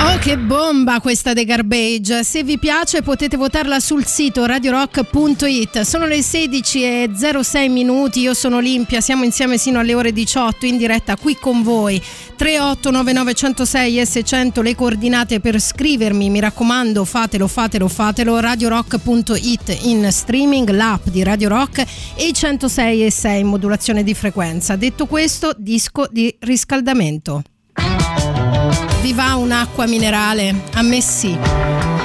Oh, che bomba questa The Garbage! Se vi piace potete votarla sul sito radiorock.it. Sono le 16 e 06 minuti. Io sono Olimpia. Siamo insieme sino alle ore 18 in diretta qui con voi. 3899106 S100 le coordinate per scrivermi. Mi raccomando, fatelo, fatelo, fatelo. radiorock.it in streaming, l'app di Radio Rock e 106 e 6 in modulazione di frequenza. Detto questo, disco di riscaldamento. Vi un'acqua minerale? A me sì.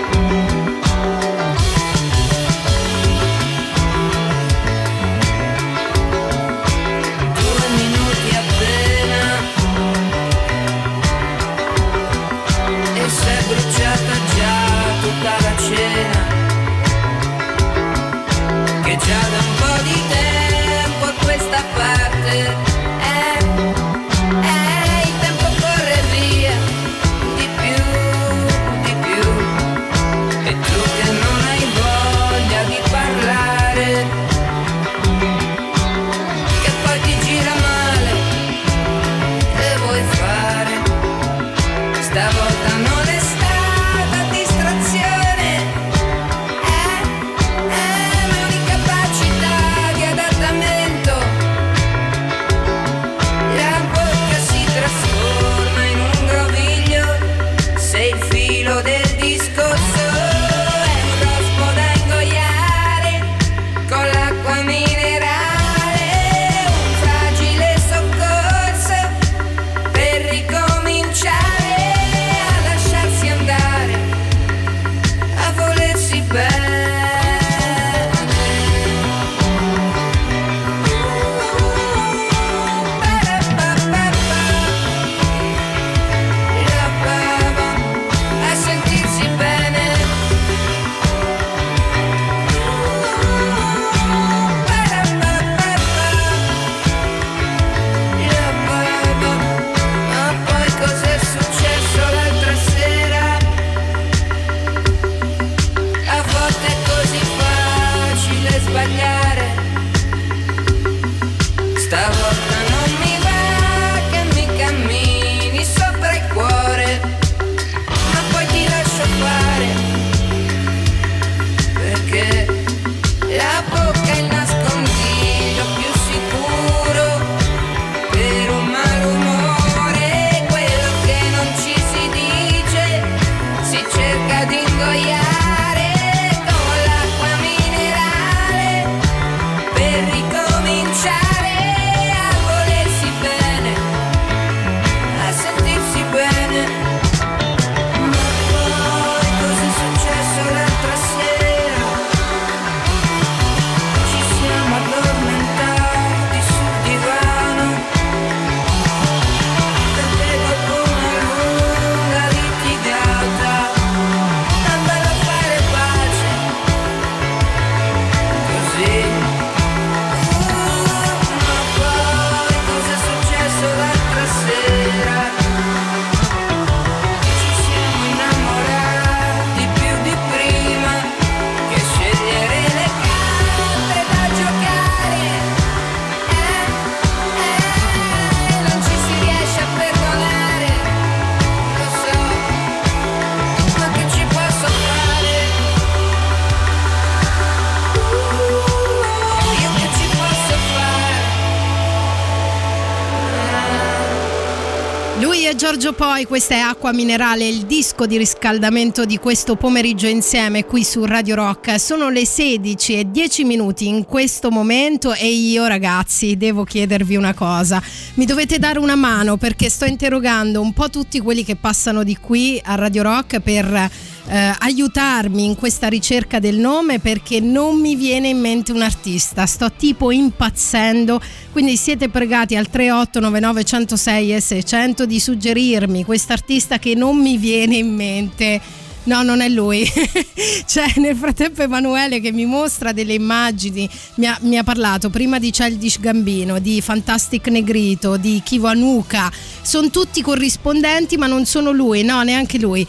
Giorgio Poi, questa è Acqua Minerale, il disco di riscaldamento di questo pomeriggio insieme qui su Radio Rock. Sono le 16 e 10 minuti in questo momento e io ragazzi devo chiedervi una cosa. Mi dovete dare una mano perché sto interrogando un po' tutti quelli che passano di qui a Radio Rock per eh, aiutarmi in questa ricerca del nome perché non mi viene in mente un artista, sto tipo impazzendo, quindi siete pregati al 3899 106 e 600 di suggerirmi quest'artista che non mi viene in mente. No, non è lui. C'è nel frattempo Emanuele che mi mostra delle immagini. Mi ha, mi ha parlato prima di Childish Gambino, di Fantastic Negrito, di Kivo Anuka. Sono tutti corrispondenti, ma non sono lui, no, neanche lui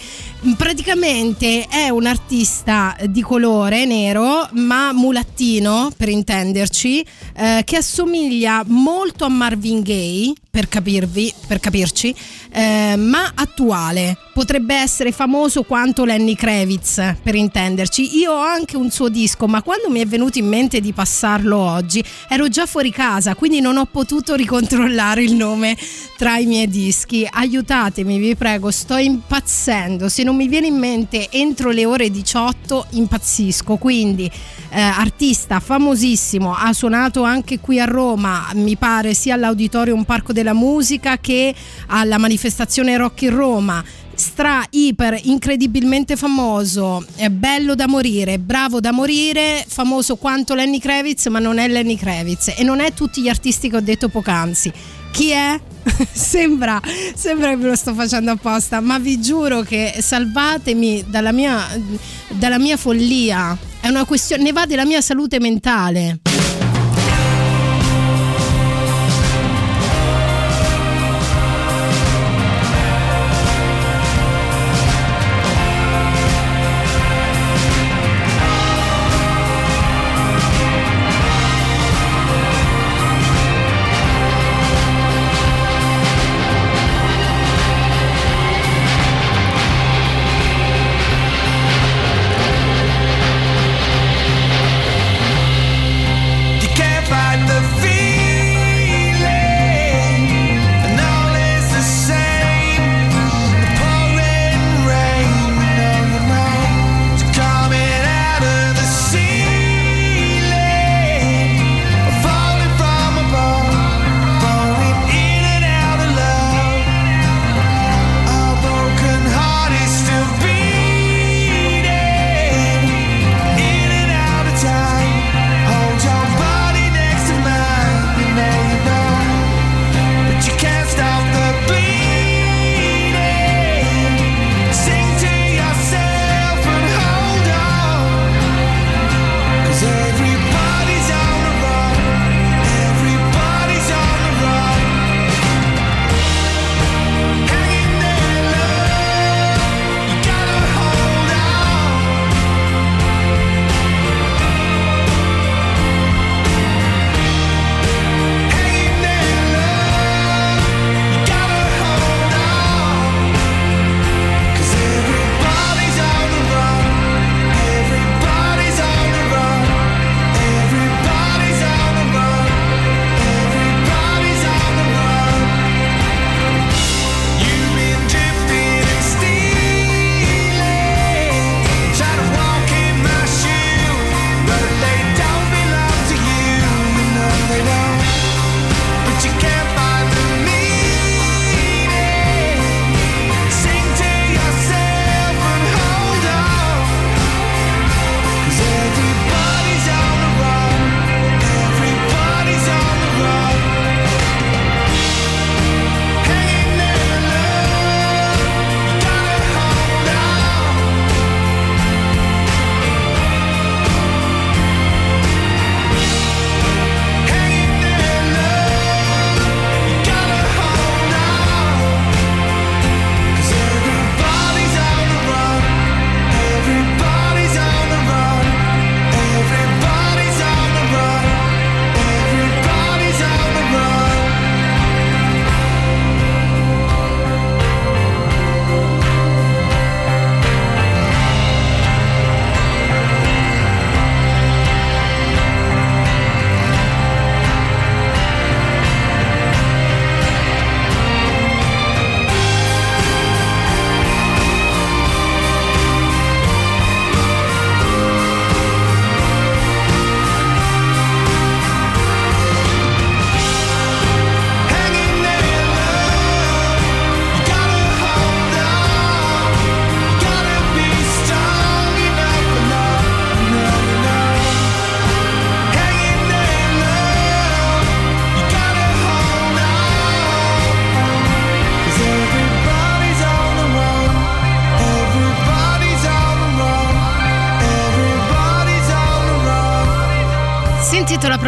praticamente è un artista di colore nero ma mulattino per intenderci eh, che assomiglia molto a Marvin Gaye per capirvi per capirci eh, ma attuale. Potrebbe essere famoso quanto Lenny Kravitz per intenderci. Io ho anche un suo disco ma quando mi è venuto in mente di passarlo oggi ero già fuori casa quindi non ho potuto ricontrollare il nome tra i miei dischi. Aiutatemi vi prego sto impazzendo. Se non mi viene in mente entro le ore 18 impazzisco. Quindi eh, artista famosissimo ha suonato anche qui a Roma mi pare sia all'Auditorium Parco della Musica che alla manifestazione Rock in Roma stra iper incredibilmente famoso è bello da morire bravo da morire famoso quanto Lenny Kravitz ma non è Lenny Kravitz e non è tutti gli artisti che ho detto poc'anzi chi è? sembra, sembra che ve lo sto facendo apposta, ma vi giuro che salvatemi dalla mia, dalla mia follia. È una questione, ne va della mia salute mentale.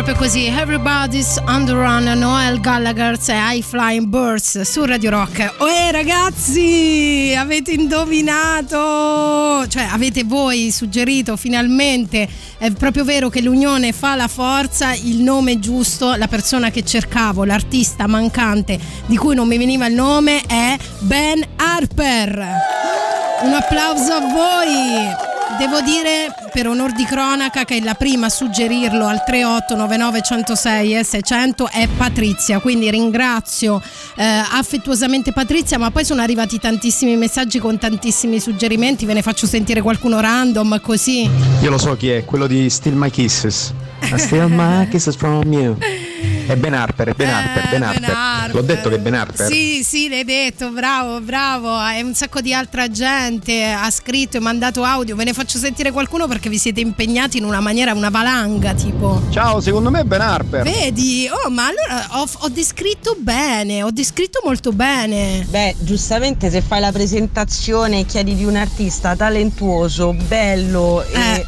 Proprio così Everybody's on the Run Noel Gallagher's e High Flying Birds su Radio Rock. Oe ragazzi, avete indovinato, cioè avete voi suggerito finalmente, è proprio vero che l'unione fa la forza, il nome giusto, la persona che cercavo, l'artista mancante di cui non mi veniva il nome è Ben Harper. Un applauso a voi. Devo dire per onor di cronaca che la prima a suggerirlo al 3899 106 e 600 è Patrizia, quindi ringrazio eh, affettuosamente Patrizia, ma poi sono arrivati tantissimi messaggi con tantissimi suggerimenti, ve ne faccio sentire qualcuno random così. Io lo so chi è, quello di Still My Kisses. I Still My Kisses from You. È Ben Harper, è Ben Harper, Eh, Ben Harper. L'ho detto che è Ben Harper. Sì, sì, l'hai detto, bravo, bravo. E un sacco di altra gente ha scritto e mandato audio. Ve ne faccio sentire qualcuno perché vi siete impegnati in una maniera, una valanga tipo. Ciao, secondo me è Ben Harper. Vedi? Oh, ma allora ho, ho descritto bene, ho descritto molto bene. Beh, giustamente se fai la presentazione e chiedi di un artista talentuoso, bello Eh. e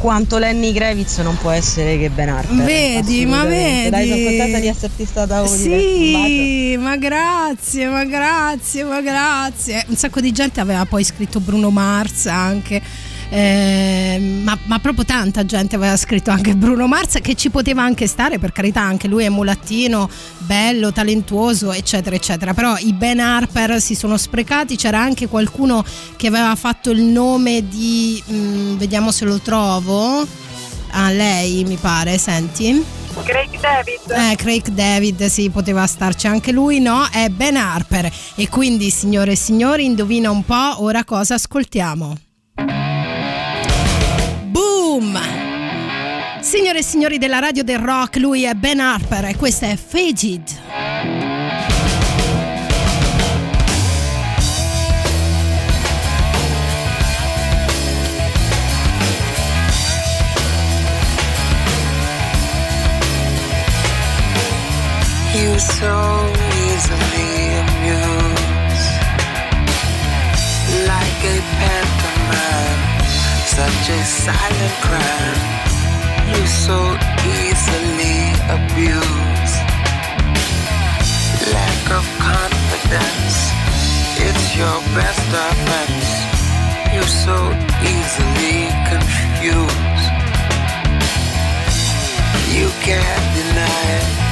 quanto Lenny Kravitz non può essere che Ben Harper. Vedi, ma assolutamente. Dai, sono vedi? contenta di esserti stata. Un Sì, ma grazie, ma grazie, ma grazie. Un sacco di gente aveva poi scritto Bruno Mars anche. Eh, ma, ma proprio tanta gente aveva scritto anche Bruno Mars che ci poteva anche stare per carità anche lui è mulattino bello talentuoso eccetera eccetera però i Ben Harper si sono sprecati c'era anche qualcuno che aveva fatto il nome di mm, vediamo se lo trovo a lei mi pare senti Craig David. eh, Craig David, sì, poteva starci anche lui, no? È Ben Harper. E quindi, signore e signori, indovina un po' ora cosa ascoltiamo. Boom! Signore e signori della radio del rock, lui è Ben Harper e questa è Faged. You so easily amused, like a pantomime, such a silent crime. You so easily abused, lack of confidence. It's your best offense. You so easily confused. You can't deny it.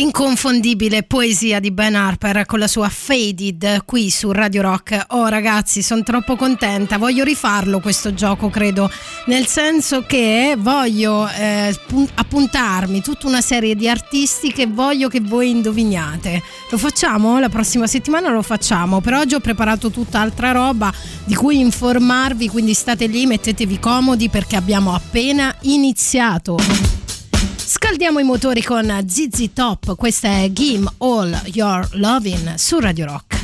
L'inconfondibile poesia di Ben Harper con la sua Faded qui su Radio Rock. Oh ragazzi, sono troppo contenta, voglio rifarlo questo gioco, credo, nel senso che voglio eh, appuntarmi tutta una serie di artisti che voglio che voi indoviniate. Lo facciamo? La prossima settimana lo facciamo. Per oggi ho preparato tutta altra roba di cui informarvi, quindi state lì, mettetevi comodi perché abbiamo appena iniziato. Scaldiamo i motori con ZZ Top, questa è Game All Your Lovin' su Radio Rock.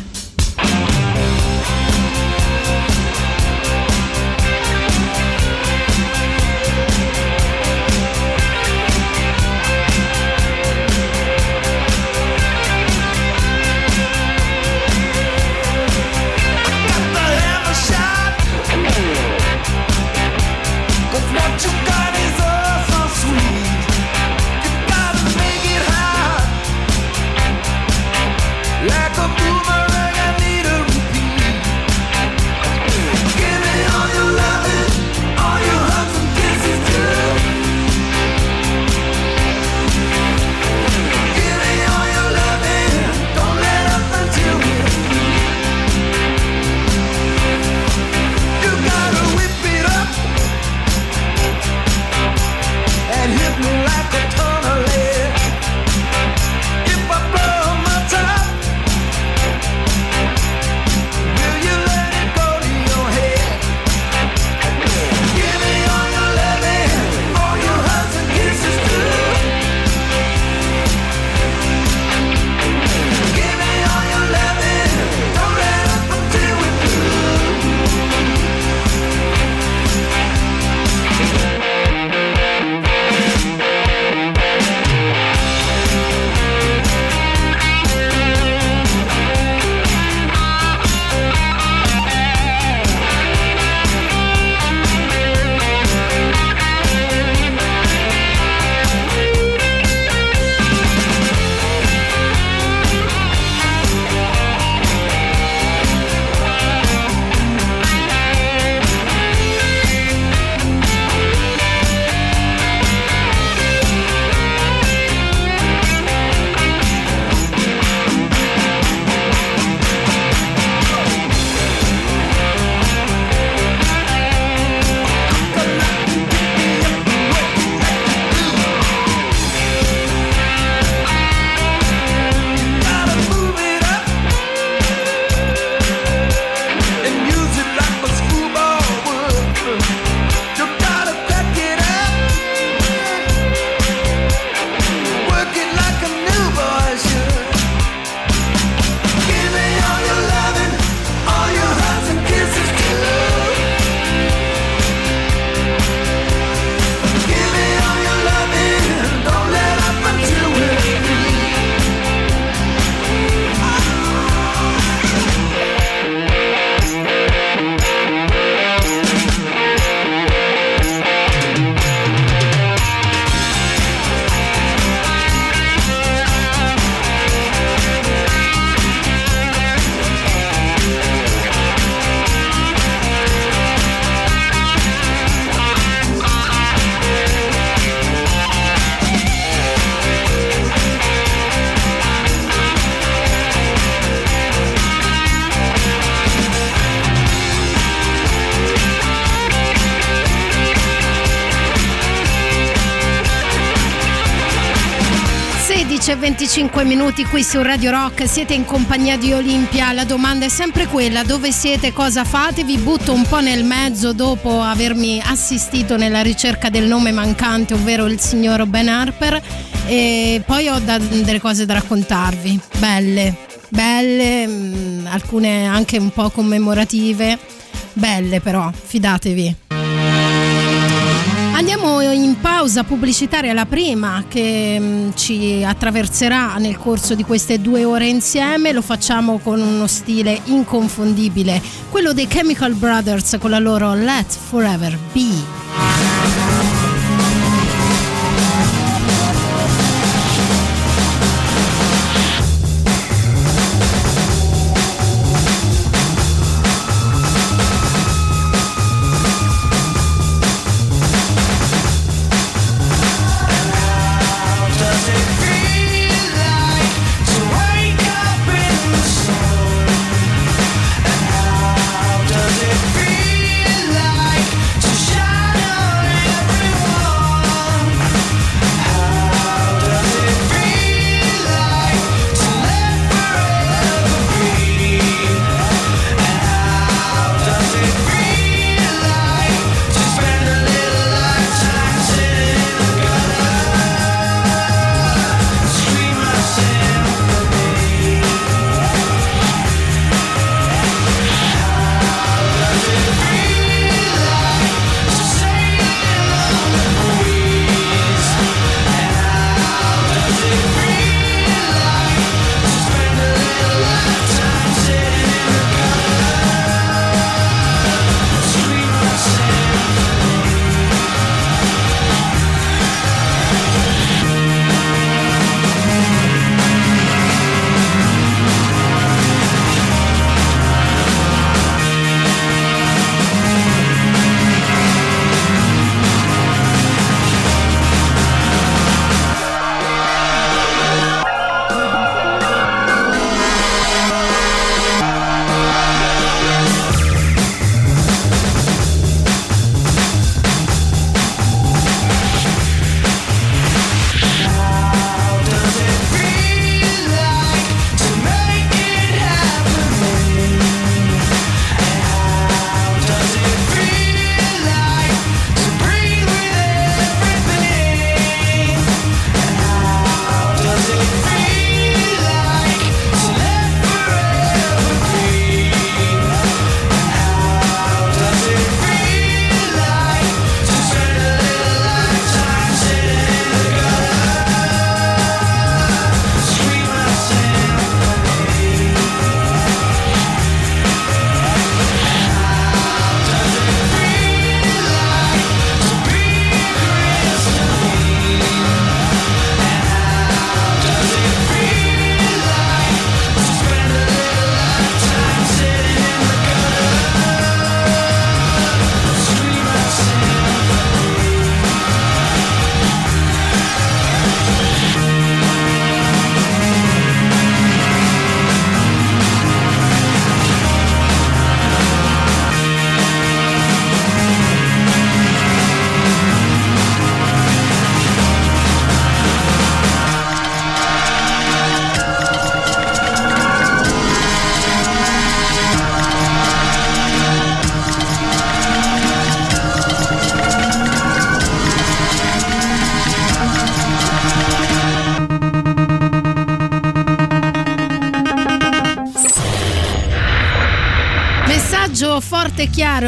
5 minuti qui su Radio Rock, siete in compagnia di Olimpia, la domanda è sempre quella, dove siete, cosa fate? Vi butto un po' nel mezzo dopo avermi assistito nella ricerca del nome mancante, ovvero il signor Ben Harper, e poi ho da, delle cose da raccontarvi, belle, belle, mm, alcune anche un po' commemorative, belle però, fidatevi. Andiamo in pausa pubblicitaria, la prima che mh, ci attraverserà nel corso di queste due ore insieme. Lo facciamo con uno stile inconfondibile, quello dei Chemical Brothers con la loro Let Forever Be.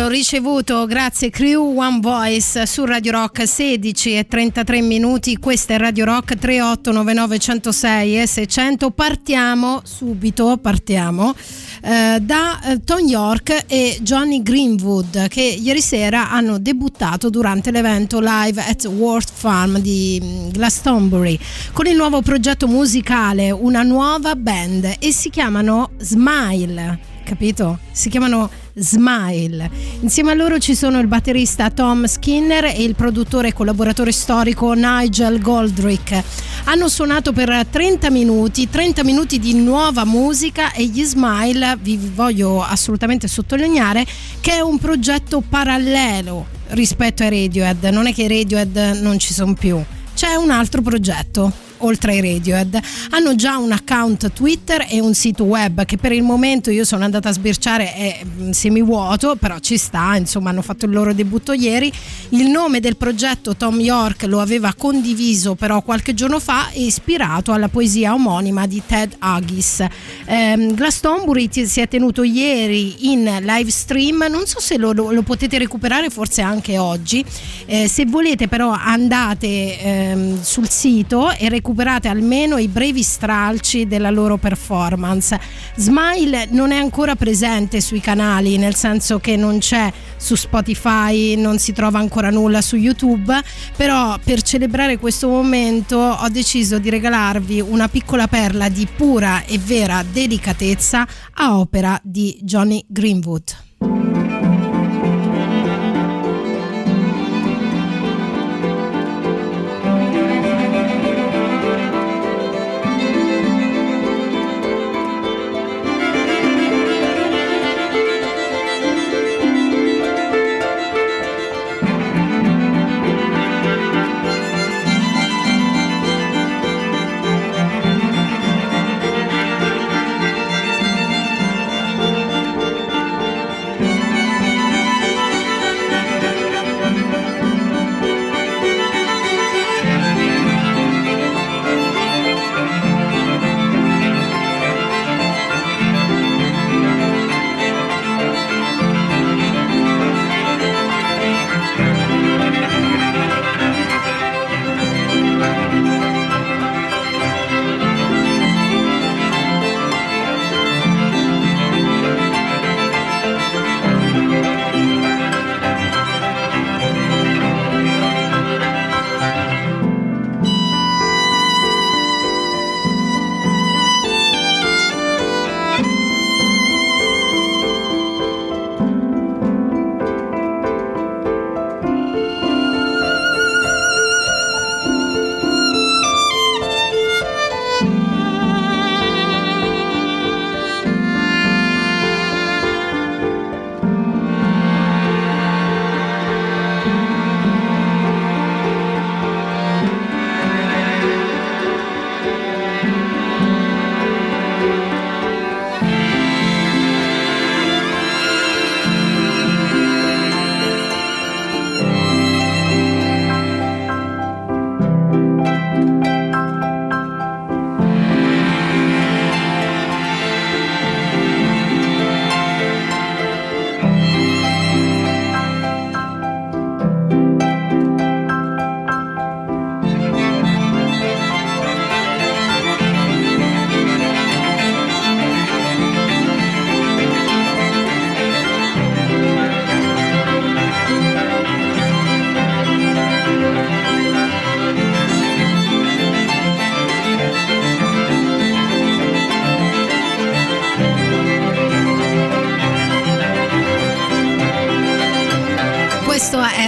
Ricevuto grazie Crew One Voice su Radio Rock 16 e 33 minuti questa è Radio Rock 3899 106 e 600 partiamo subito partiamo eh, da eh, Tom York e Johnny Greenwood che ieri sera hanno debuttato durante l'evento live at Worth Farm di mm, Glastonbury con il nuovo progetto musicale una nuova band e si chiamano Smile capito? Si chiamano Smile. Insieme a loro ci sono il batterista Tom Skinner e il produttore e collaboratore storico Nigel Goldrick. Hanno suonato per 30 minuti, 30 minuti di nuova musica e gli Smile, vi voglio assolutamente sottolineare, che è un progetto parallelo rispetto ai Radiohead. Non è che i Radiohead non ci sono più, c'è un altro progetto oltre ai Radiohead. Hanno già un account Twitter e un sito web che per il momento io sono andata a sbirciare è mm, semivuoto, però ci sta, insomma hanno fatto il loro debutto ieri. Il nome del progetto Tom York lo aveva condiviso però qualche giorno fa e ispirato alla poesia omonima di Ted Haggis. Ehm, Glastonbury si è tenuto ieri in live stream, non so se lo, lo- lo potete recuperare forse anche oggi. Eh, se volete però andate ehm, sul sito e recuperate almeno i brevi stralci della loro performance. Smile non è ancora presente sui canali, nel senso che non c'è su Spotify, non si trova ancora nulla su YouTube, però per celebrare questo momento ho deciso di regalarvi una piccola perla di pura e vera delicatezza a opera di Johnny Greenwood.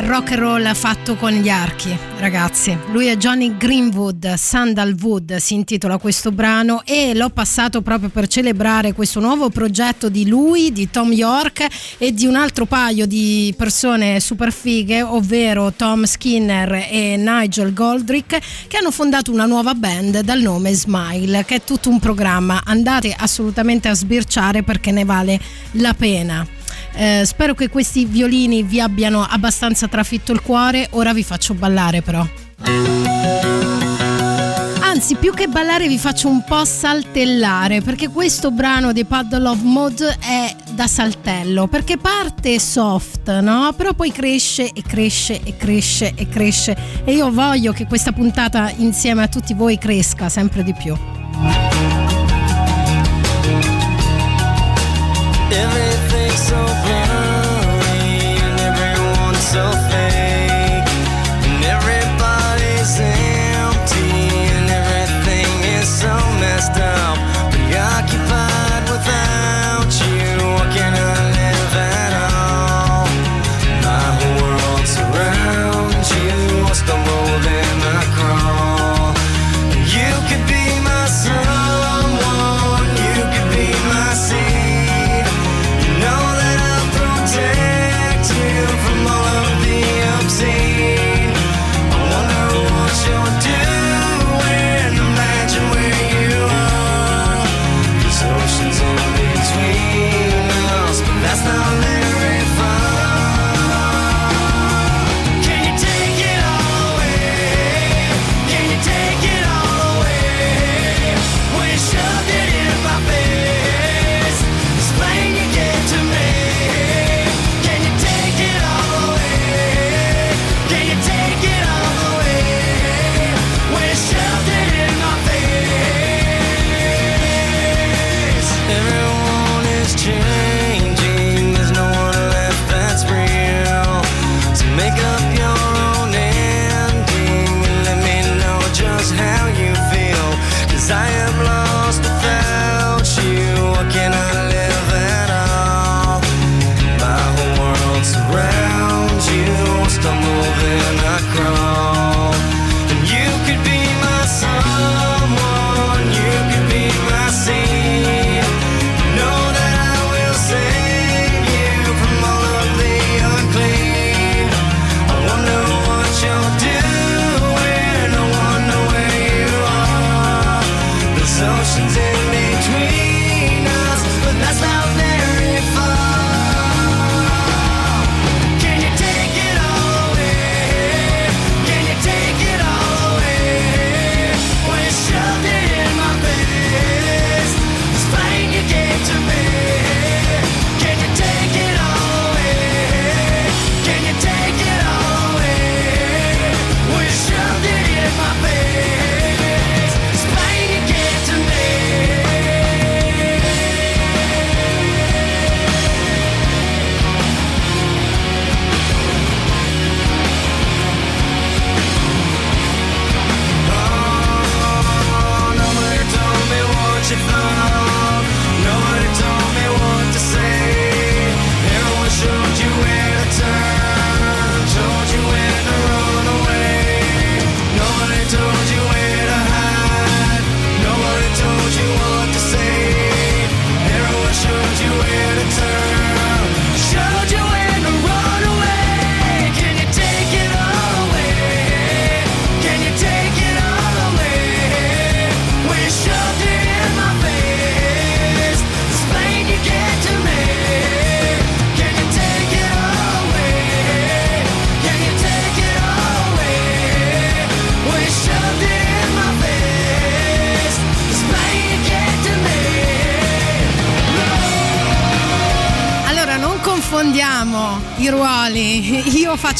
Rock and roll fatto con gli archi, ragazzi. Lui è Johnny Greenwood, Sandalwood si intitola questo brano e l'ho passato proprio per celebrare questo nuovo progetto di lui, di Tom York e di un altro paio di persone super fighe, ovvero Tom Skinner e Nigel Goldrick, che hanno fondato una nuova band dal nome Smile, che è tutto un programma. Andate assolutamente a sbirciare perché ne vale la pena. Eh, spero che questi violini vi abbiano abbastanza trafitto il cuore, ora vi faccio ballare però. Anzi, più che ballare vi faccio un po' saltellare, perché questo brano di Paddle of Mode è da saltello, perché parte soft, no? Però poi cresce e cresce e cresce e cresce e io voglio che questa puntata insieme a tutti voi cresca sempre di più.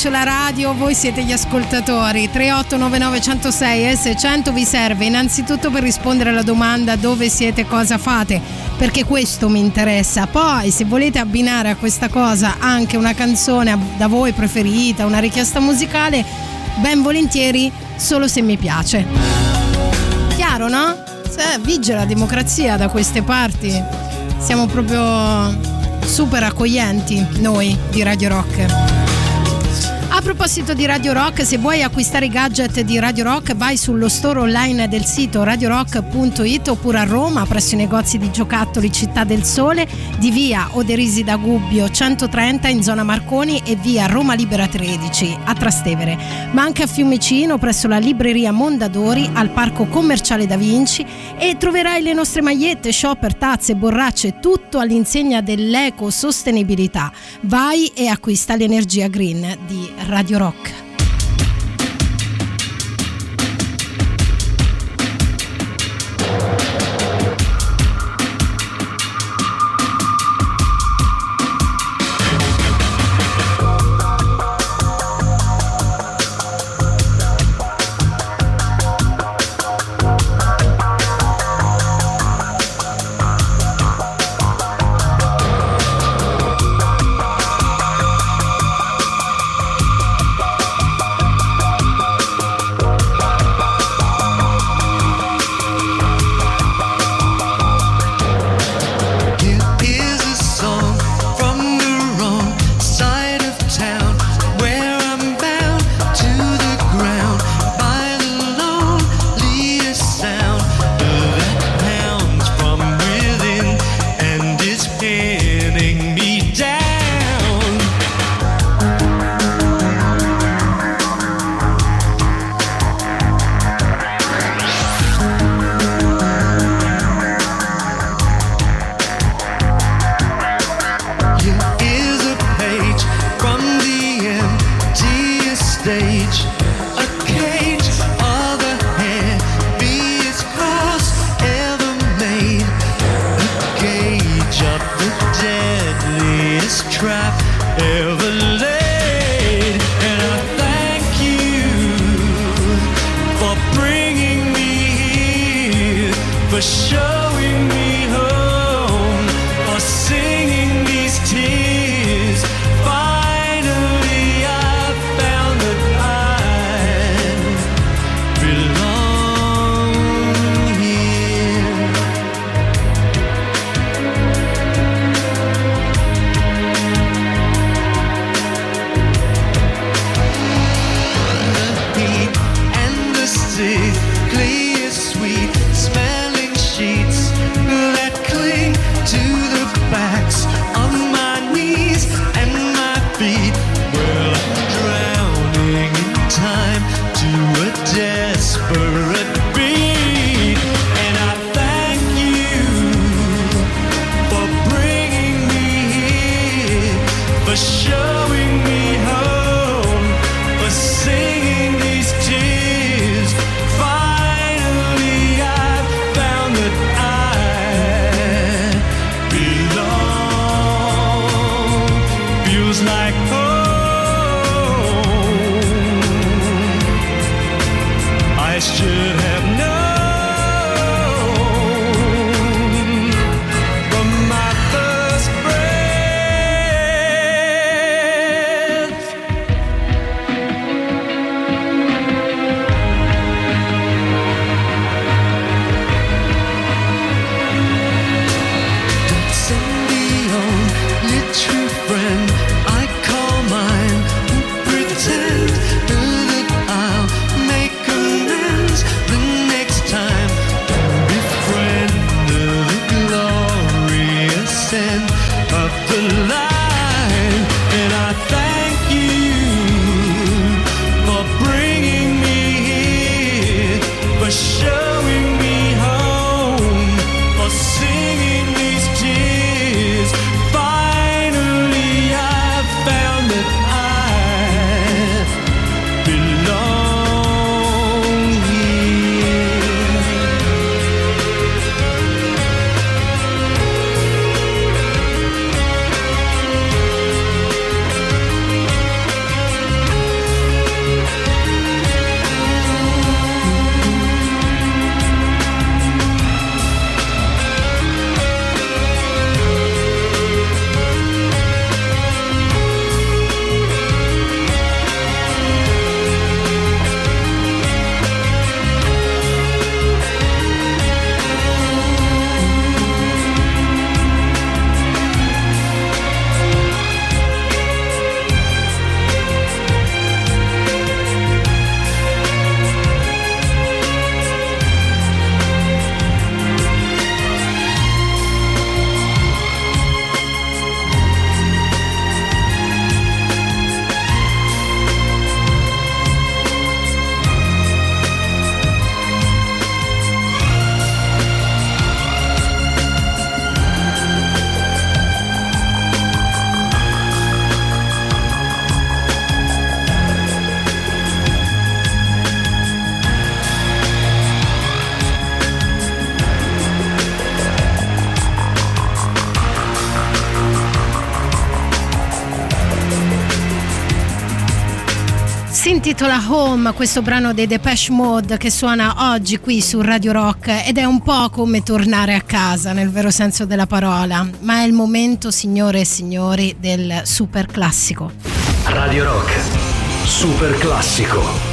la radio, voi siete gli ascoltatori. 3899106S100 vi serve innanzitutto per rispondere alla domanda dove siete, cosa fate, perché questo mi interessa. Poi se volete abbinare a questa cosa anche una canzone da voi preferita, una richiesta musicale, ben volentieri, solo se mi piace. Chiaro, no? Se vige la democrazia da queste parti. Siamo proprio super accoglienti noi di Radio Rock. A proposito di Radio Rock, se vuoi acquistare i gadget di Radio Rock, vai sullo store online del sito radiorock.it oppure a Roma presso i negozi di giocattoli Città del Sole di via Oderisi da Gubbio 130 in zona Marconi e via Roma Libera 13 a Trastevere, ma anche a Fiumicino presso la libreria Mondadori al parco commerciale Da Vinci e troverai le nostre magliette, shopper, tazze, borracce, tutto all'insegna dell'ecosostenibilità. Vai e acquista l'energia green di Radio Radio Rock. intitola Home, questo brano dei Depeche Mode che suona oggi qui su Radio Rock ed è un po' come tornare a casa nel vero senso della parola, ma è il momento, signore e signori, del super classico. Radio Rock, super classico.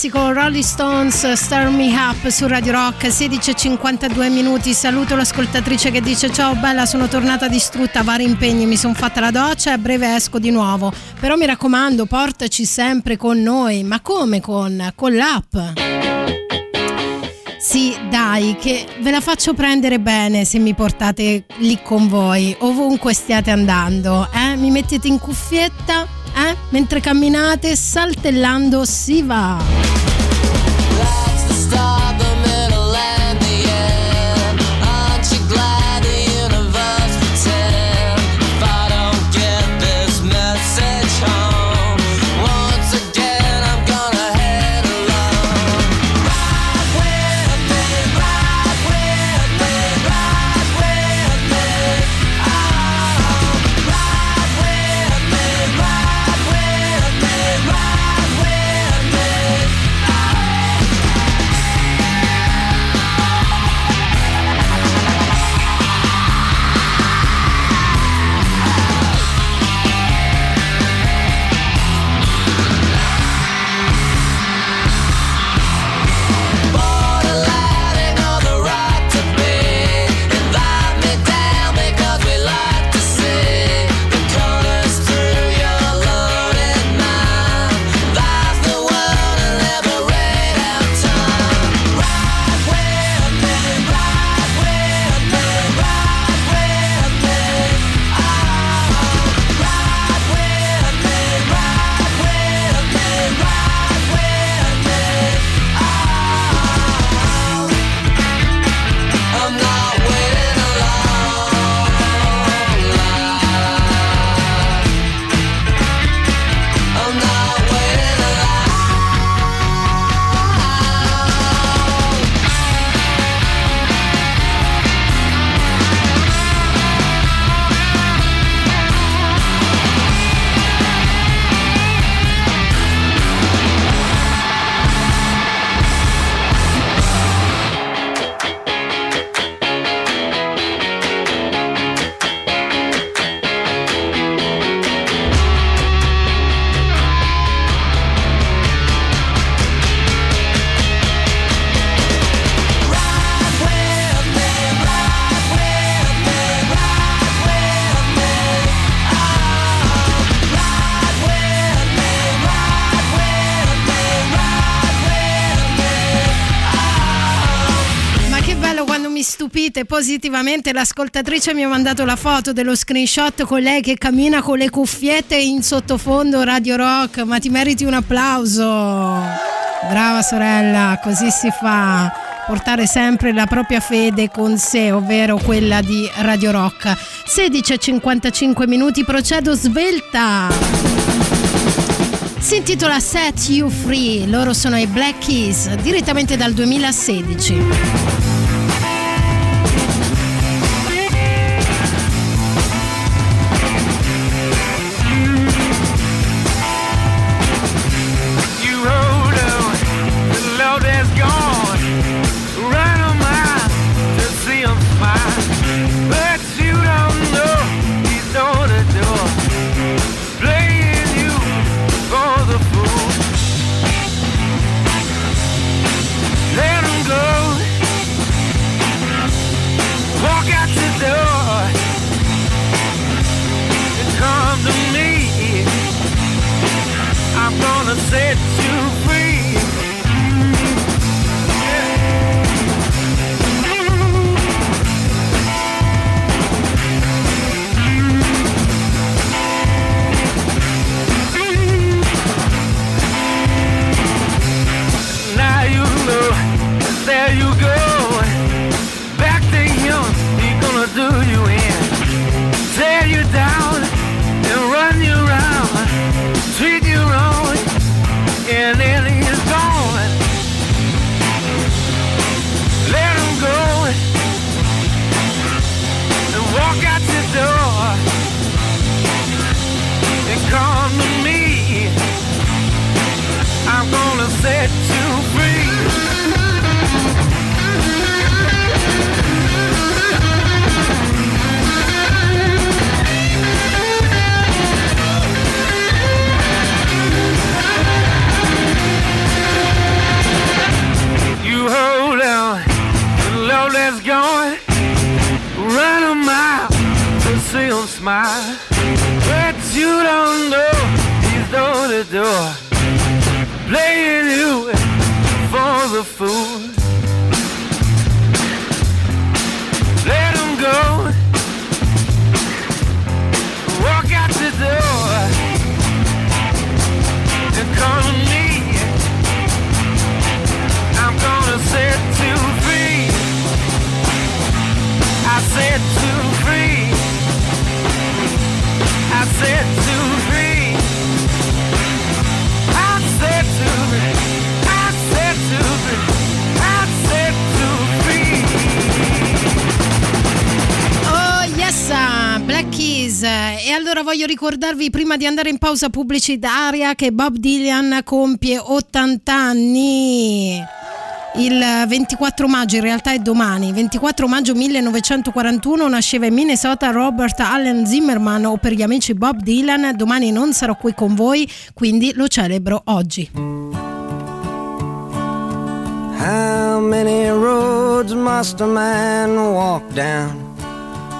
Classico Rolling Stones Stir Me Up su Radio Rock 16.52 minuti saluto l'ascoltatrice che dice ciao bella sono tornata distrutta vari impegni mi sono fatta la doccia e a breve esco di nuovo però mi raccomando portaci sempre con noi ma come con? con l'app sì, dai, che ve la faccio prendere bene se mi portate lì con voi, ovunque stiate andando, eh? Mi mettete in cuffietta, eh? Mentre camminate, saltellando si va. Stupite positivamente. L'ascoltatrice mi ha mandato la foto dello screenshot con lei che cammina con le cuffiette in sottofondo Radio Rock. Ma ti meriti un applauso. Brava sorella, così si fa. Portare sempre la propria fede con sé, ovvero quella di Radio Rock. 16.55 minuti, procedo svelta. Si intitola Set You Free, loro sono i Black Keys, direttamente dal 2016. Ricordarvi prima di andare in pausa pubblicitaria che Bob Dylan compie 80 anni. Il 24 maggio, in realtà è domani, 24 maggio 1941 nasceva in Minnesota Robert Allen Zimmerman o per gli amici Bob Dylan, domani non sarò qui con voi, quindi lo celebro oggi. How many roads must a man walk down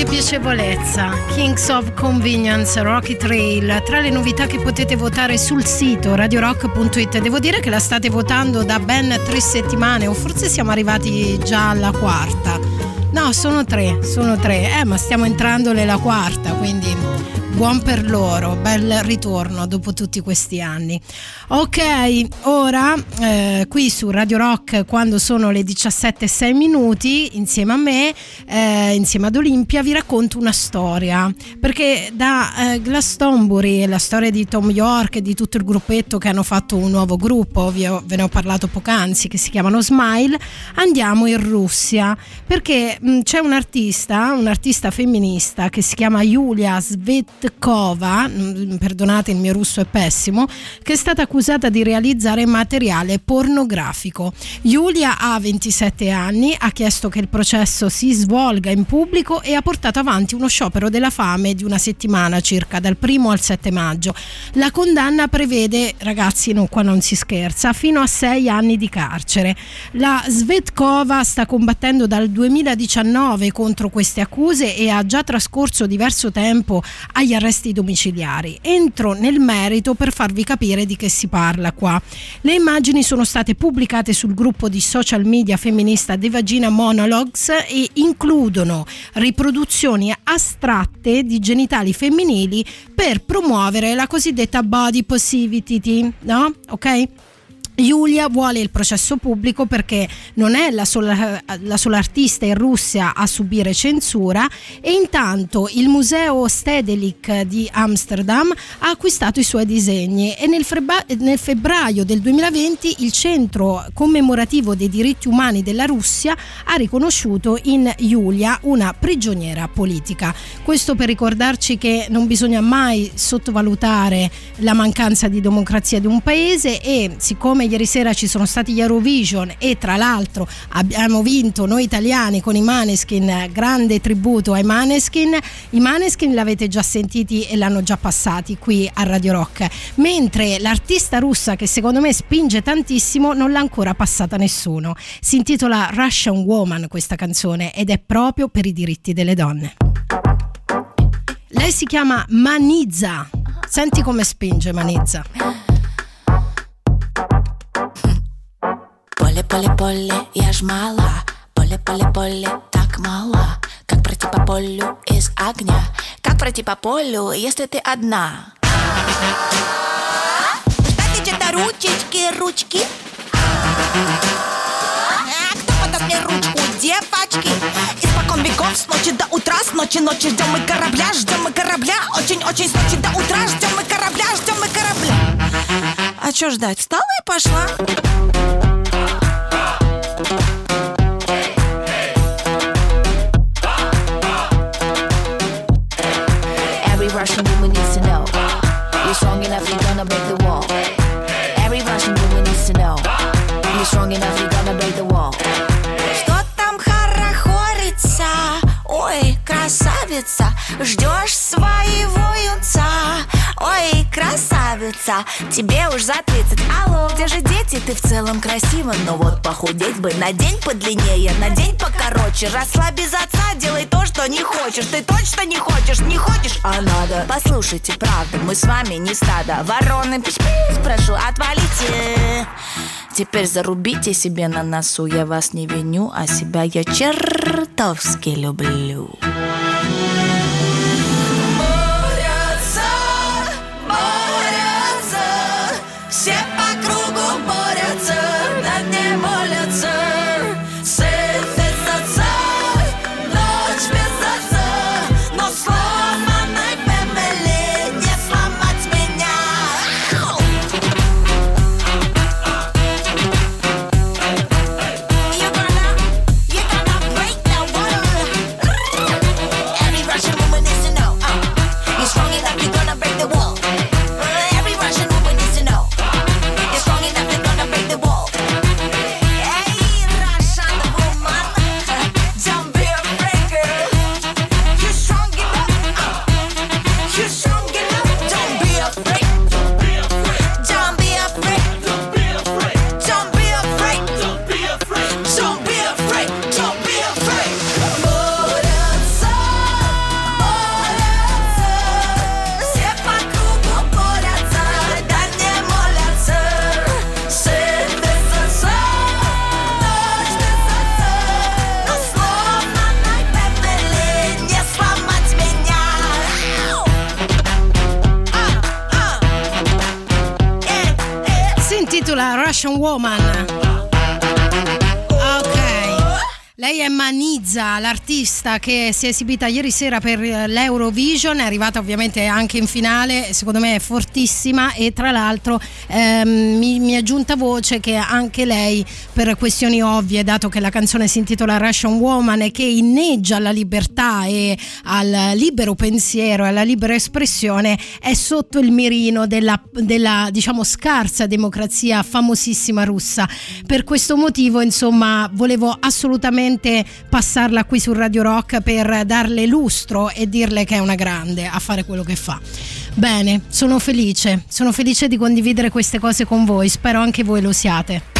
Che piacevolezza! Kings of Convenience, Rocky Trail, tra le novità che potete votare sul sito radiorock.it. Devo dire che la state votando da ben tre settimane, o forse siamo arrivati già alla quarta. No, sono tre, sono tre, eh, ma stiamo entrando nella quarta, quindi buon per loro, bel ritorno dopo tutti questi anni. Ok, ora eh, qui su Radio Rock quando sono le 17.06 minuti insieme a me, eh, insieme ad Olimpia vi racconto una storia perché da eh, Glastonbury, la storia di Tom York e di tutto il gruppetto che hanno fatto un nuovo gruppo, ho- ve ne ho parlato poc'anzi, che si chiamano Smile, andiamo in Russia perché mh, c'è un artista, un artista femminista che si chiama Yulia Svet Svetkova, mm, perdonate il mio russo è pessimo, che è stata accusata di realizzare materiale pornografico. Giulia ha 27 anni, ha chiesto che il processo si svolga in pubblico e ha portato avanti uno sciopero della fame di una settimana circa, dal primo al 7 maggio. La condanna prevede, ragazzi, no, qua non si scherza, fino a 6 anni di carcere. La Svetkova sta combattendo dal 2019 contro queste accuse e ha già trascorso diverso tempo agli arresti domiciliari. Entro nel merito per farvi capire di che si parla qua. Le immagini sono state pubblicate sul gruppo di social media femminista The Vagina Monologues e includono riproduzioni astratte di genitali femminili per promuovere la cosiddetta body positivity, no? Ok? Giulia vuole il processo pubblico perché non è la sola, la sola, artista in Russia a subire censura e intanto il museo Stedelijk di Amsterdam ha acquistato i suoi disegni e nel, febra- nel febbraio del 2020 il centro commemorativo dei diritti umani della Russia ha riconosciuto in Giulia una prigioniera politica. Questo per ricordarci che non bisogna mai sottovalutare la mancanza di democrazia di un paese e siccome ieri sera ci sono stati gli Eurovision e tra l'altro abbiamo vinto noi italiani con i Maneskin, grande tributo ai Maneskin. I Maneskin l'avete già sentiti e l'hanno già passati qui a Radio Rock, mentre l'artista russa che secondo me spinge tantissimo non l'ha ancora passata nessuno. Si intitola Russian Woman questa canzone ed è proprio per i diritti delle donne. Lei si chiama Manizza. Senti come spinge Manizza. Поле, поле, поле, я ж мала. Поле, поле, поле, так мало Как пройти по полю из огня? Как пройти по полю, если ты одна? Ждать где-то ручечки, ручки. А Кто подаст мне ручку, девочки? Испокон веков, с ночи до утра С ночи, ночи ждем мы корабля, ждем мы корабля. Очень-очень с ночи до утра Ждем мы корабля, ждем мы корабля. А чё ждать? Встала и пошла красавица, ждешь своего юнца красавица, тебе уж за 30 Алло, где же дети? Ты в целом красива Но вот похудеть бы на день подлиннее На день покороче. Росла без отца, делай то, что не хочешь. Ты точно не хочешь, не хочешь, а надо. Послушайте, правда, мы с вами не стадо. Вороны, пиш-пиш, прошу, отвалите. Теперь зарубите себе на носу. Я вас не виню, а себя я чертовски люблю. Борются, l'artista che si è esibita ieri sera per eh, l'Eurovision, è arrivata ovviamente anche in finale, secondo me è fortissima e tra l'altro ehm, mi, mi è giunta voce che anche lei per questioni ovvie, dato che la canzone si intitola Russian Woman e che inneggia alla libertà e al libero pensiero e alla libera espressione, è sotto il mirino della, della diciamo scarsa democrazia famosissima russa. Per questo motivo insomma volevo assolutamente passarla qui su Radio Rock per darle lustro e dirle che è una grande a fare quello che fa. Bene, sono felice, sono felice di condividere queste cose con voi, spero anche voi lo siate.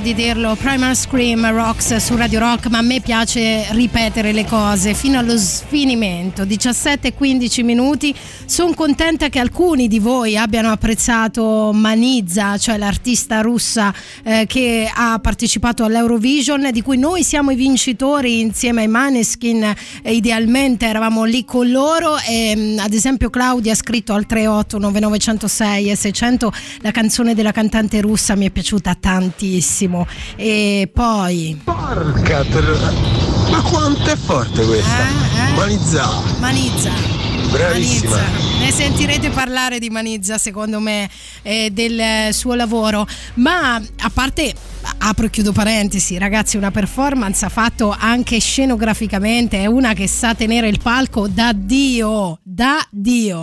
Di dirlo. Primal Scream Rocks su Radio Rock, ma a me piace ripetere le cose fino allo sfinimento. 17 e 15 minuti. Sono contenta che alcuni di voi abbiano apprezzato Manizza, cioè l'artista russa eh, che ha partecipato all'Eurovision, di cui noi siamo i vincitori insieme ai Maneskin. Eh, idealmente eravamo lì con loro. E, mh, ad esempio, Claudia ha scritto al 38 9906 e 600 la canzone della cantante russa mi è piaciuta tantissimo. E poi. Porca Ma quanto è forte questa? Manizza. Manizza. Manizza. Ne sentirete parlare di Manizza, secondo me, e del suo lavoro. Ma a parte, apro e chiudo parentesi, ragazzi, una performance ha fatto anche scenograficamente. È una che sa tenere il palco da Dio. Da Dio.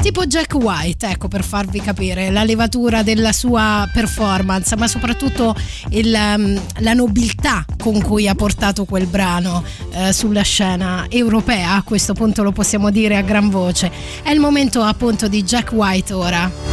Tipo Jack White, ecco per farvi capire la levatura della sua performance, ma soprattutto il, um, la nobiltà con cui ha portato quel brano eh, sulla scena europea, a questo punto lo possiamo dire a gran voce. È il momento appunto di Jack White ora.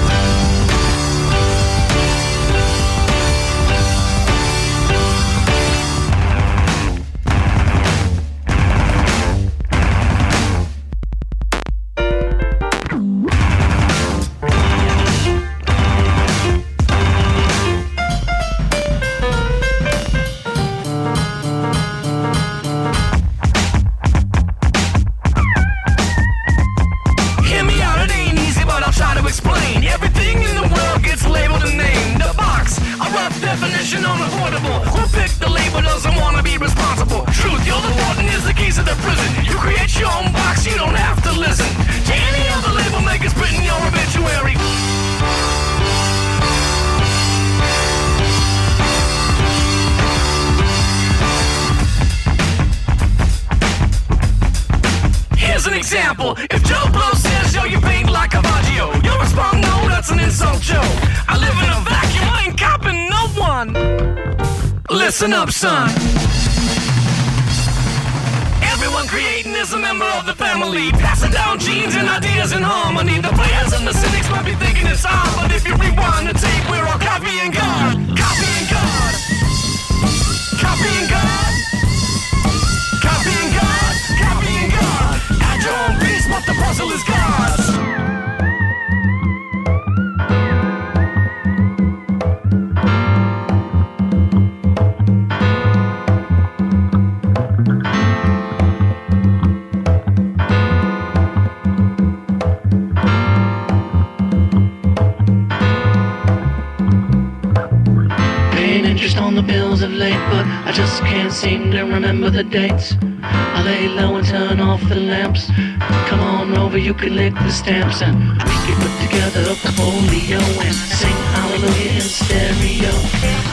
Lick the stamps, and we can put together a folio and sing hallelujah in stereo.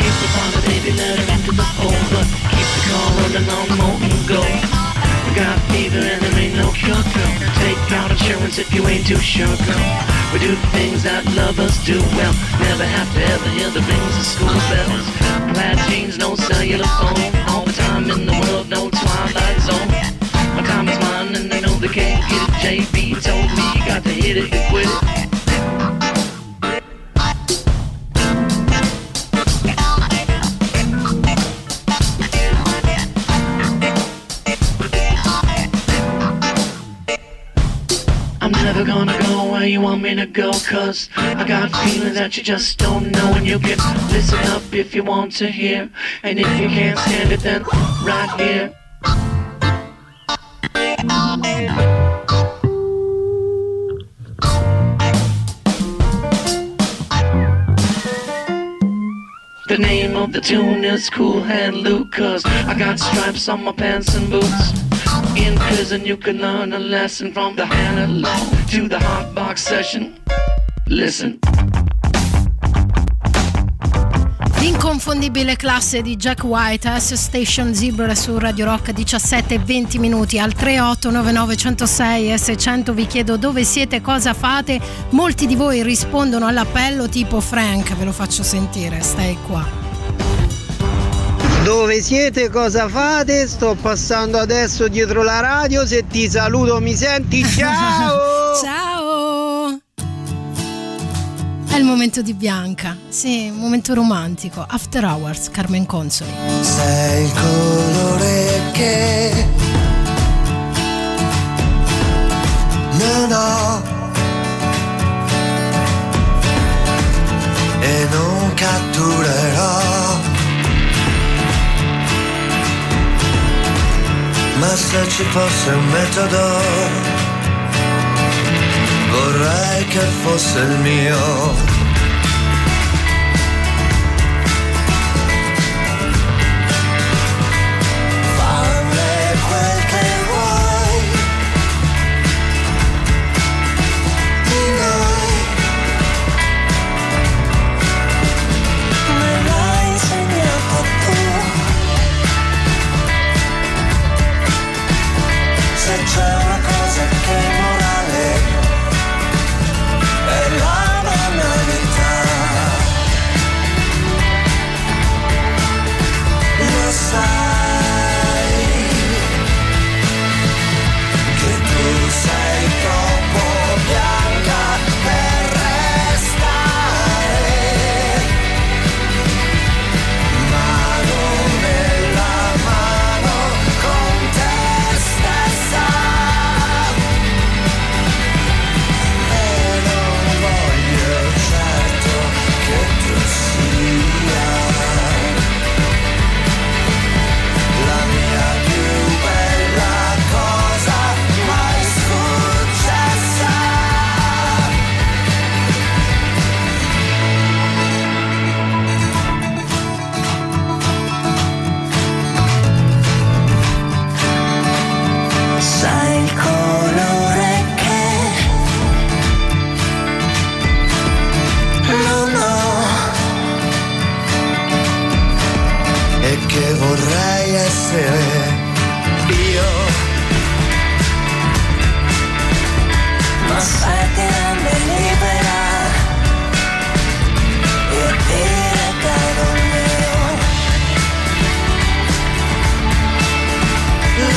We find a baby, letter into the fold, but keep the car running on molten gold. We got fever and there ain't no cure, girl. Take out insurance if you ain't too sure, girl. We do things that lovers do well. Never have to ever hear the rings of school bells. Plaid jeans, no cellular phone. You just don't know And you can listen up if you want to hear. And if you can't stand it then right here. The name of the tune is Cool Hand Luke I got stripes on my pants and boots. In prison you can learn a lesson From the analog to the hot box session. Listen L'inconfondibile classe di Jack White, S Station Zebra su Radio Rock 17 e 20 minuti al 3899 106 e 600 vi chiedo dove siete, cosa fate. Molti di voi rispondono all'appello tipo Frank, ve lo faccio sentire, stai qua. Dove siete? Cosa fate? Sto passando adesso dietro la radio. Se ti saluto mi senti? Ciao! Ciao! È il momento di Bianca, sì, un momento romantico. After Hours, Carmen Consoli. Sei il colore che non ho e non catturerò. Ma se ci fosse un metodo vorrei che fosse il mio.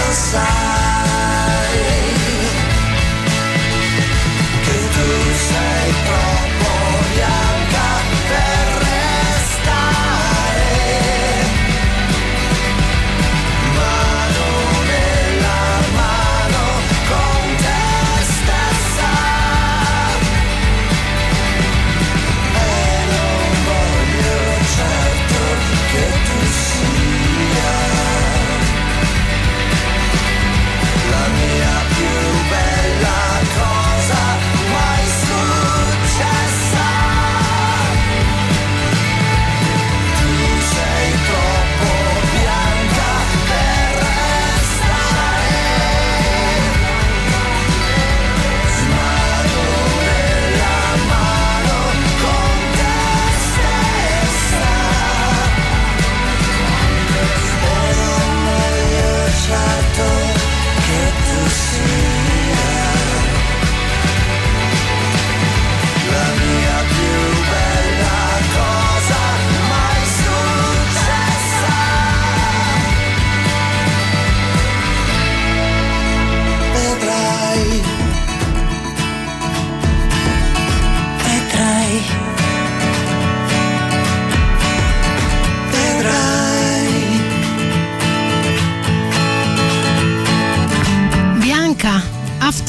inside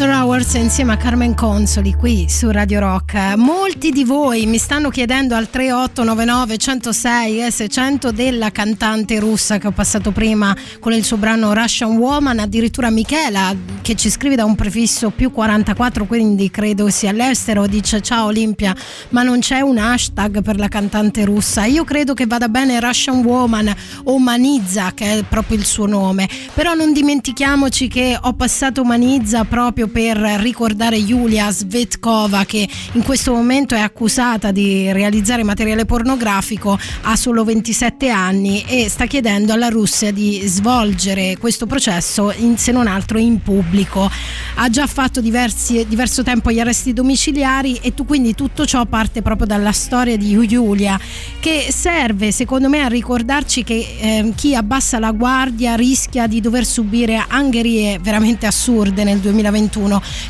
After Hours insieme a Carmen Consoli qui su Radio Rock. Molti di voi mi stanno chiedendo al 3899 106 e 600 della cantante russa che ho passato prima con il suo brano Russian Woman, addirittura Michela che ci scrive da un prefisso più 44, quindi credo sia all'estero, dice ciao Olimpia, ma non c'è un hashtag per la cantante russa. Io credo che vada bene Russian Woman o Manizza che è proprio il suo nome, però non dimentichiamoci che ho passato Manizza proprio per ricordare Yulia Svetkova che in questo momento è accusata di realizzare materiale pornografico, ha solo 27 anni e sta chiedendo alla Russia di svolgere questo processo in, se non altro in pubblico. Ha già fatto diversi, diverso tempo gli arresti domiciliari e tu, quindi tutto ciò parte proprio dalla storia di Yulia che serve secondo me a ricordarci che eh, chi abbassa la guardia rischia di dover subire angherie veramente assurde nel 2021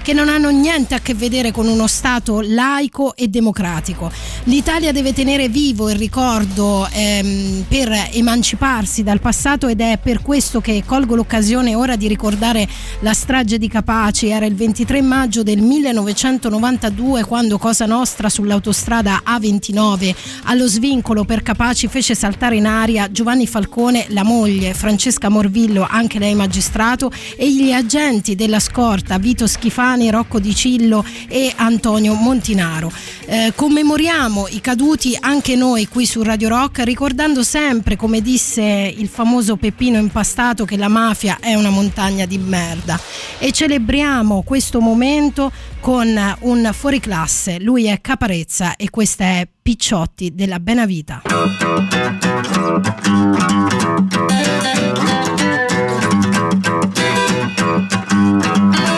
che non hanno niente a che vedere con uno Stato laico e democratico. L'Italia deve tenere vivo il ricordo ehm, per emanciparsi dal passato ed è per questo che colgo l'occasione ora di ricordare la strage di Capaci. Era il 23 maggio del 1992 quando Cosa Nostra sull'autostrada A29 allo svincolo per Capaci fece saltare in aria Giovanni Falcone, la moglie Francesca Morvillo, anche lei magistrato, e gli agenti della scorta Vito Schifani, Rocco Di Cillo e Antonio Montinaro. Eh, commemoriamo i caduti anche noi qui su Radio Rock ricordando sempre, come disse il famoso Peppino Impastato, che la mafia è una montagna di merda e celebriamo questo momento con un fuoriclasse. Lui è Caparezza e questa è Picciotti della Benavita. Negli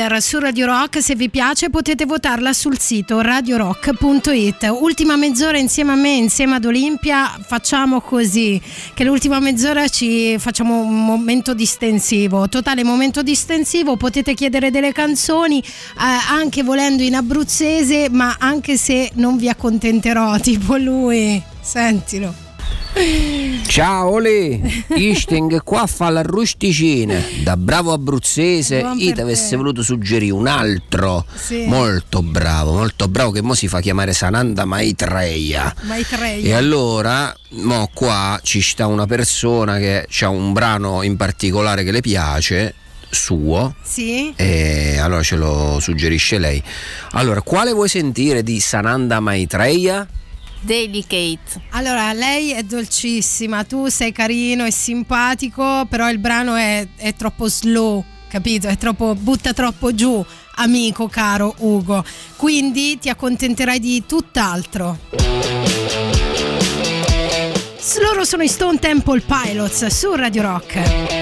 Cheerleader su Radio Rock, se vi piace potete votarla sul sito radiorock.it. Ultima mezz'ora insieme a me, insieme ad Olimpia, facciamo così, che l'ultima mezz'ora ci facciamo un momento distensivo, totale momento distensivo, potete chiedere delle canzoni eh, anche volendo in abruzzese, ma anche se non vi accontenterò, tipo lui, sentilo. Ciao Ole, Isting qua fa la rusticina. Da bravo abruzzese, Buon io ti avessi te. voluto suggerire un altro. Sì. Molto bravo, molto bravo, che mo si fa chiamare Sananda Maitreya. Maitreya. E allora, mo qua ci sta una persona che ha un brano in particolare che le piace, suo. Sì? E allora ce lo suggerisce lei. Allora, quale vuoi sentire di Sananda Maitreya? Delicate. Allora, lei è dolcissima, tu sei carino e simpatico, però il brano è, è troppo slow, capito? È troppo, butta troppo giù, amico caro Ugo. Quindi ti accontenterai di tutt'altro. Loro sono i Stone Temple Pilots su Radio Rock.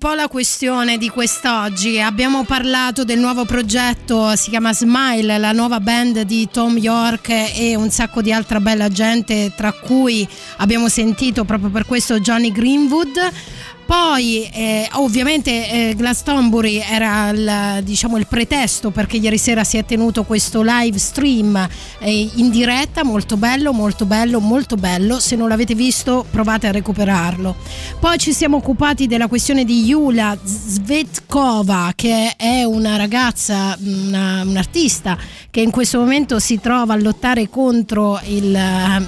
Un po' la questione di quest'oggi, abbiamo parlato del nuovo progetto, si chiama Smile, la nuova band di Tom York e un sacco di altra bella gente, tra cui abbiamo sentito proprio per questo Johnny Greenwood. Poi eh, ovviamente eh, Glastonbury era il, diciamo, il pretesto perché ieri sera si è tenuto questo live stream eh, in diretta, molto bello, molto bello, molto bello. Se non l'avete visto provate a recuperarlo. Poi ci siamo occupati della questione di Yula Svetkova che è una ragazza, una- un'artista che in questo momento si trova a lottare contro il,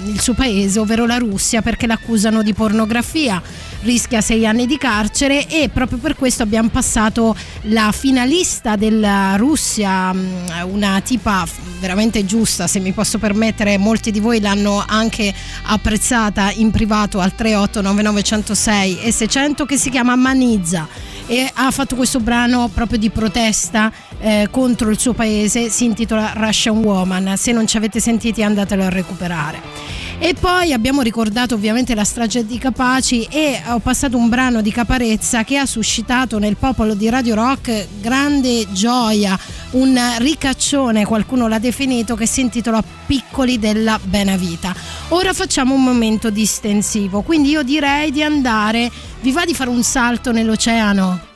il suo paese, ovvero la Russia, perché l'accusano di pornografia rischia sei anni di carcere e proprio per questo abbiamo passato la finalista della Russia, mh, una tipa veramente giusta, se mi posso permettere, molti di voi l'hanno anche apprezzata in privato al 3899106 e 600 che si chiama Manizza e ha fatto questo brano proprio di protesta eh, contro il suo paese, si intitola Russian Woman, se non ci avete sentiti andatelo a recuperare. E poi abbiamo ricordato ovviamente la strage di Capaci e ho passato un brano di Caparezza che ha suscitato nel popolo di Radio Rock grande gioia, un ricaccione, qualcuno l'ha definito, che si intitola Piccoli della Benavita. Ora facciamo un momento distensivo, quindi io direi di andare, vi va di fare un salto nell'oceano?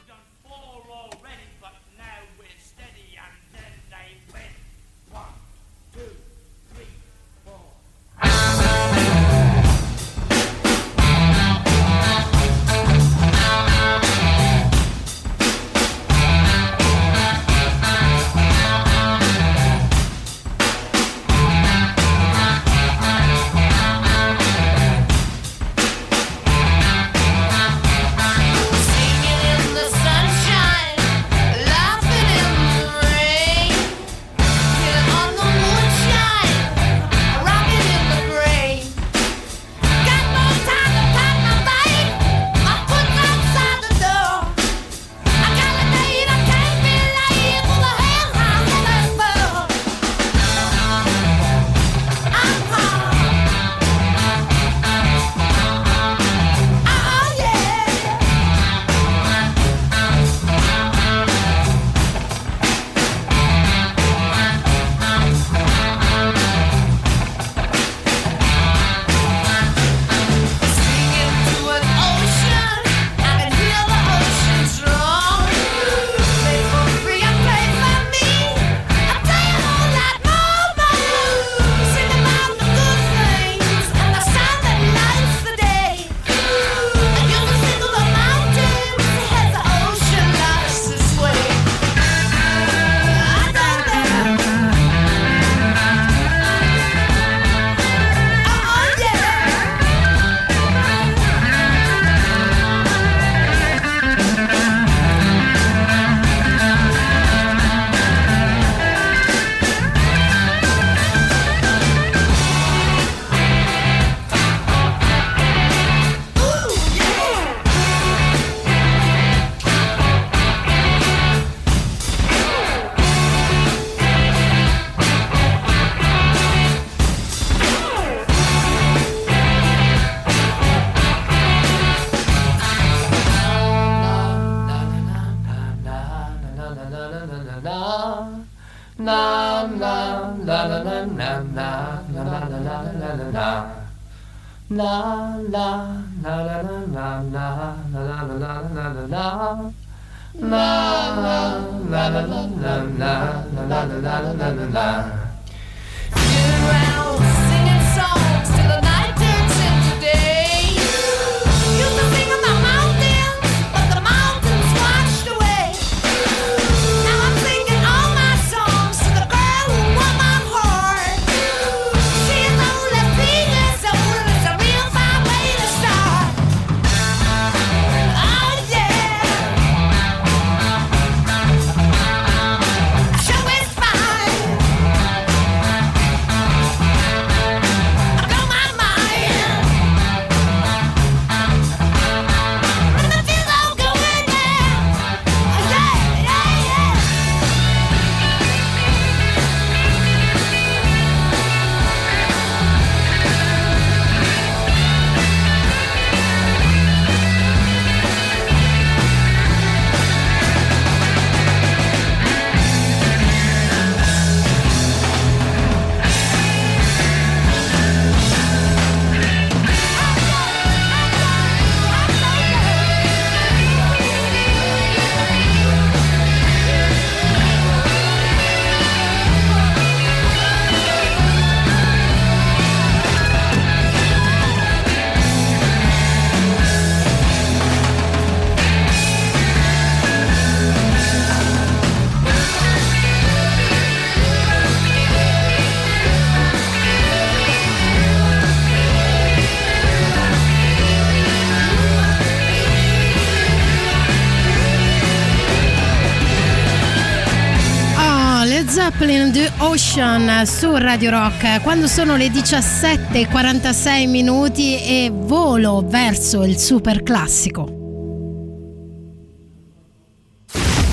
Led Zeppelin The Ocean su Radio Rock quando sono le 17.46 minuti e volo verso il super classico.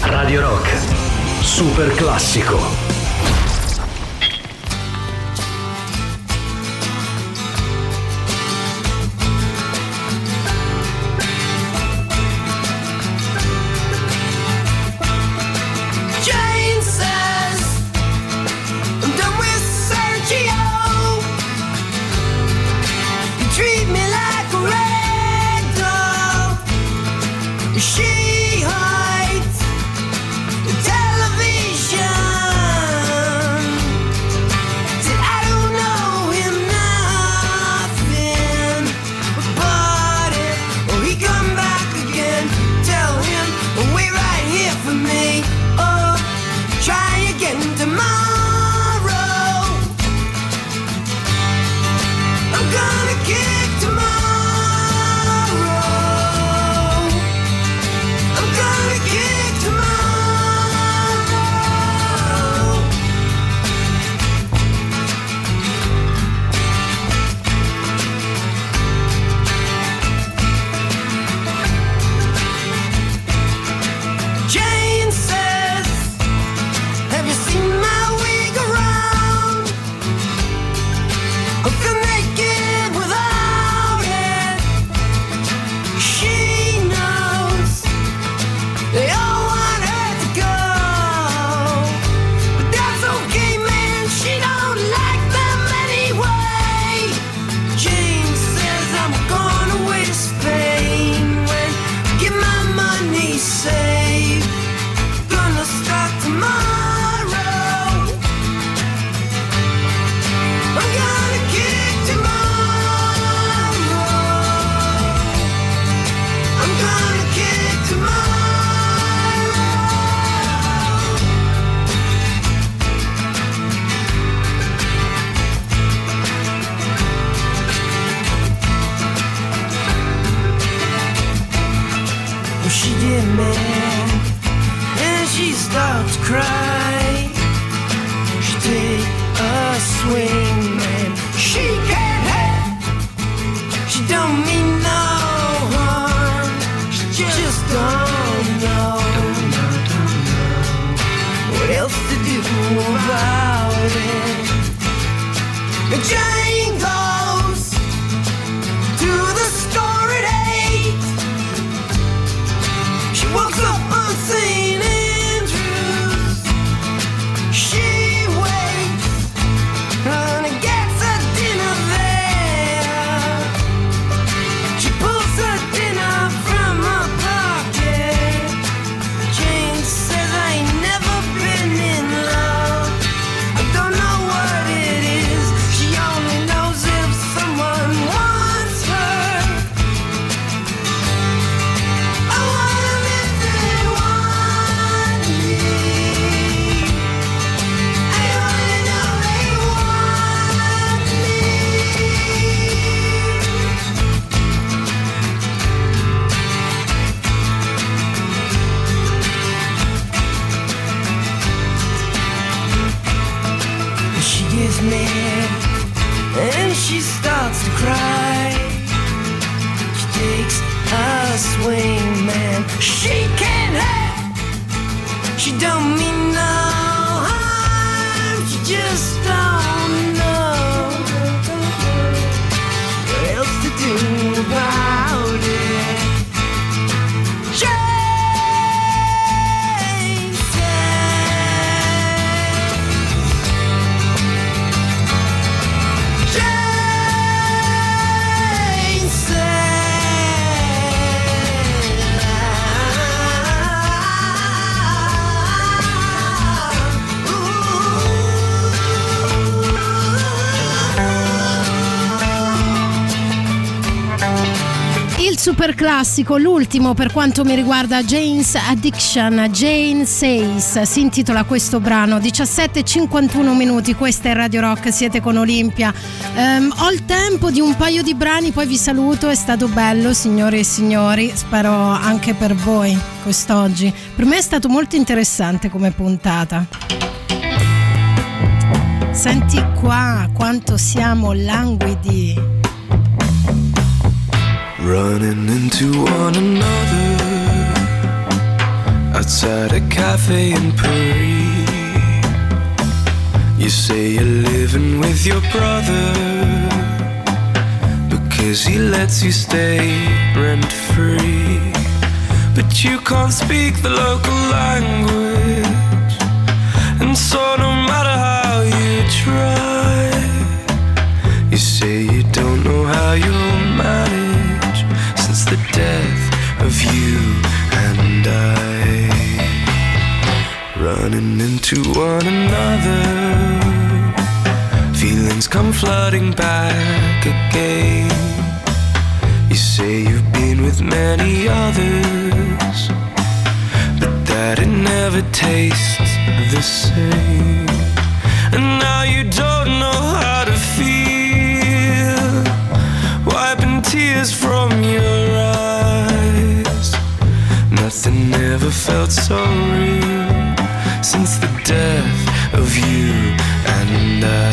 Radio Rock, super classico. classico, l'ultimo per quanto mi riguarda Jane's Addiction, Jane Says, si intitola questo brano, 17.51 minuti, questa è Radio Rock, siete con Olimpia. Um, ho il tempo di un paio di brani, poi vi saluto, è stato bello signore e signori, spero anche per voi quest'oggi. Per me è stato molto interessante come puntata. Senti qua quanto siamo languidi. Running into one another outside a cafe in Paris. You say you're living with your brother because he lets you stay rent free. But you can't speak the local language, and so no matter how you try, you say you don't know how you'll manage death of you and I. Running into one another, feelings come flooding back again. You say you've been with many others, but that it never tastes the same. felt so real since the death of you and I.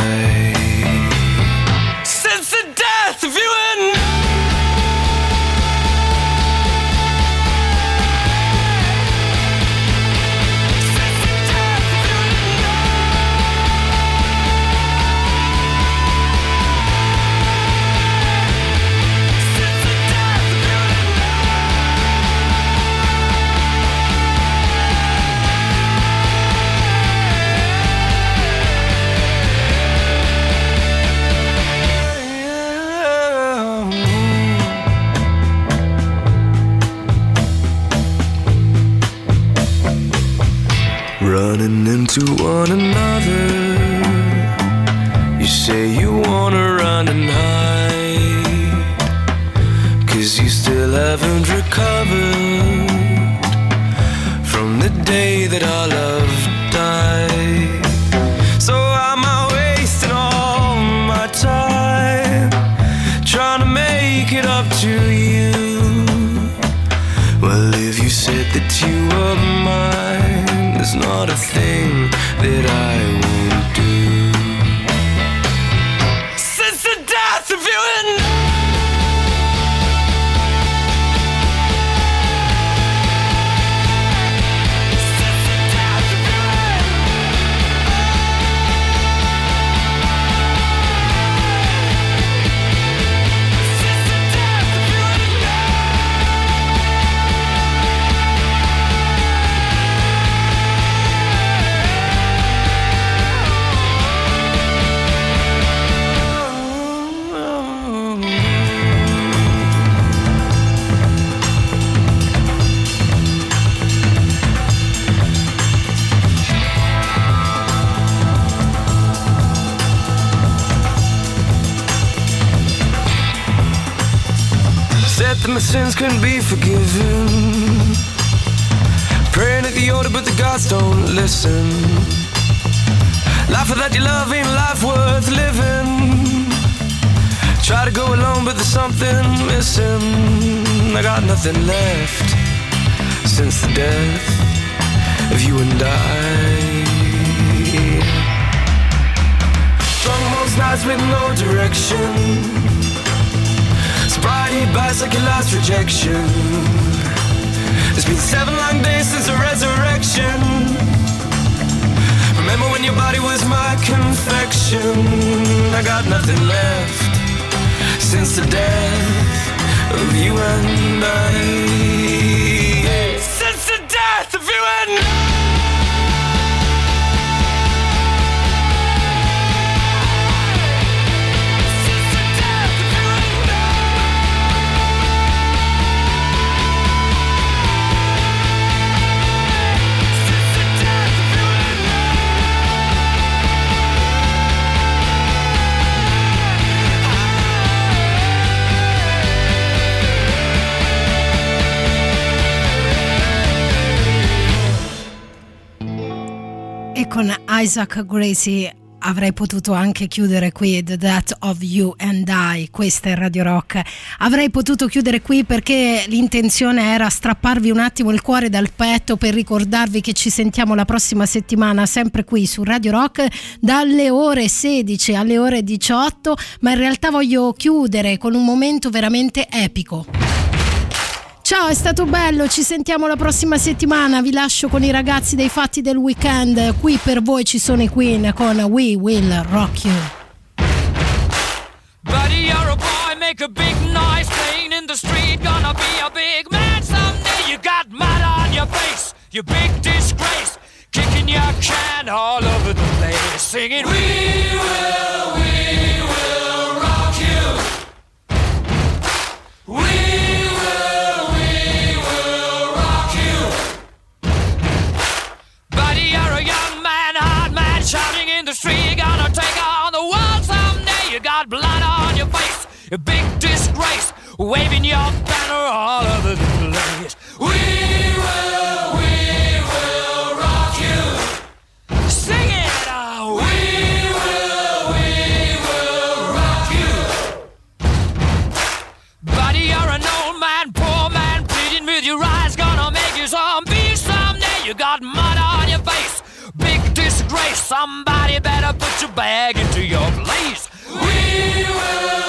Isaac Gracie avrei potuto anche chiudere qui The Death of You and I, questa è Radio Rock. Avrei potuto chiudere qui perché l'intenzione era strapparvi un attimo il cuore dal petto per ricordarvi che ci sentiamo la prossima settimana sempre qui su Radio Rock dalle ore 16 alle ore 18, ma in realtà voglio chiudere con un momento veramente epico. Ciao, è stato bello, ci sentiamo la prossima settimana, vi lascio con i ragazzi dei fatti del weekend, qui per voi ci sono i Queen con We Will Rock You. Buddy, you're a boy, make a big noise playing in the street. Gonna be a big man someday. You got mud on your face, you big disgrace. Kicking your can all over the place, singing, We will, we will rock you. We street. You're gonna take on the world someday. You got blood on your face, a big disgrace, waving your banner all over the place. We will, we will rock you. Sing it out. We will, we will rock you. Buddy, you're an old man, poor man, pleading with your eyes, gonna make you zombie someday. You got mud on your face, big disgrace. Somebody bag into your place. We will,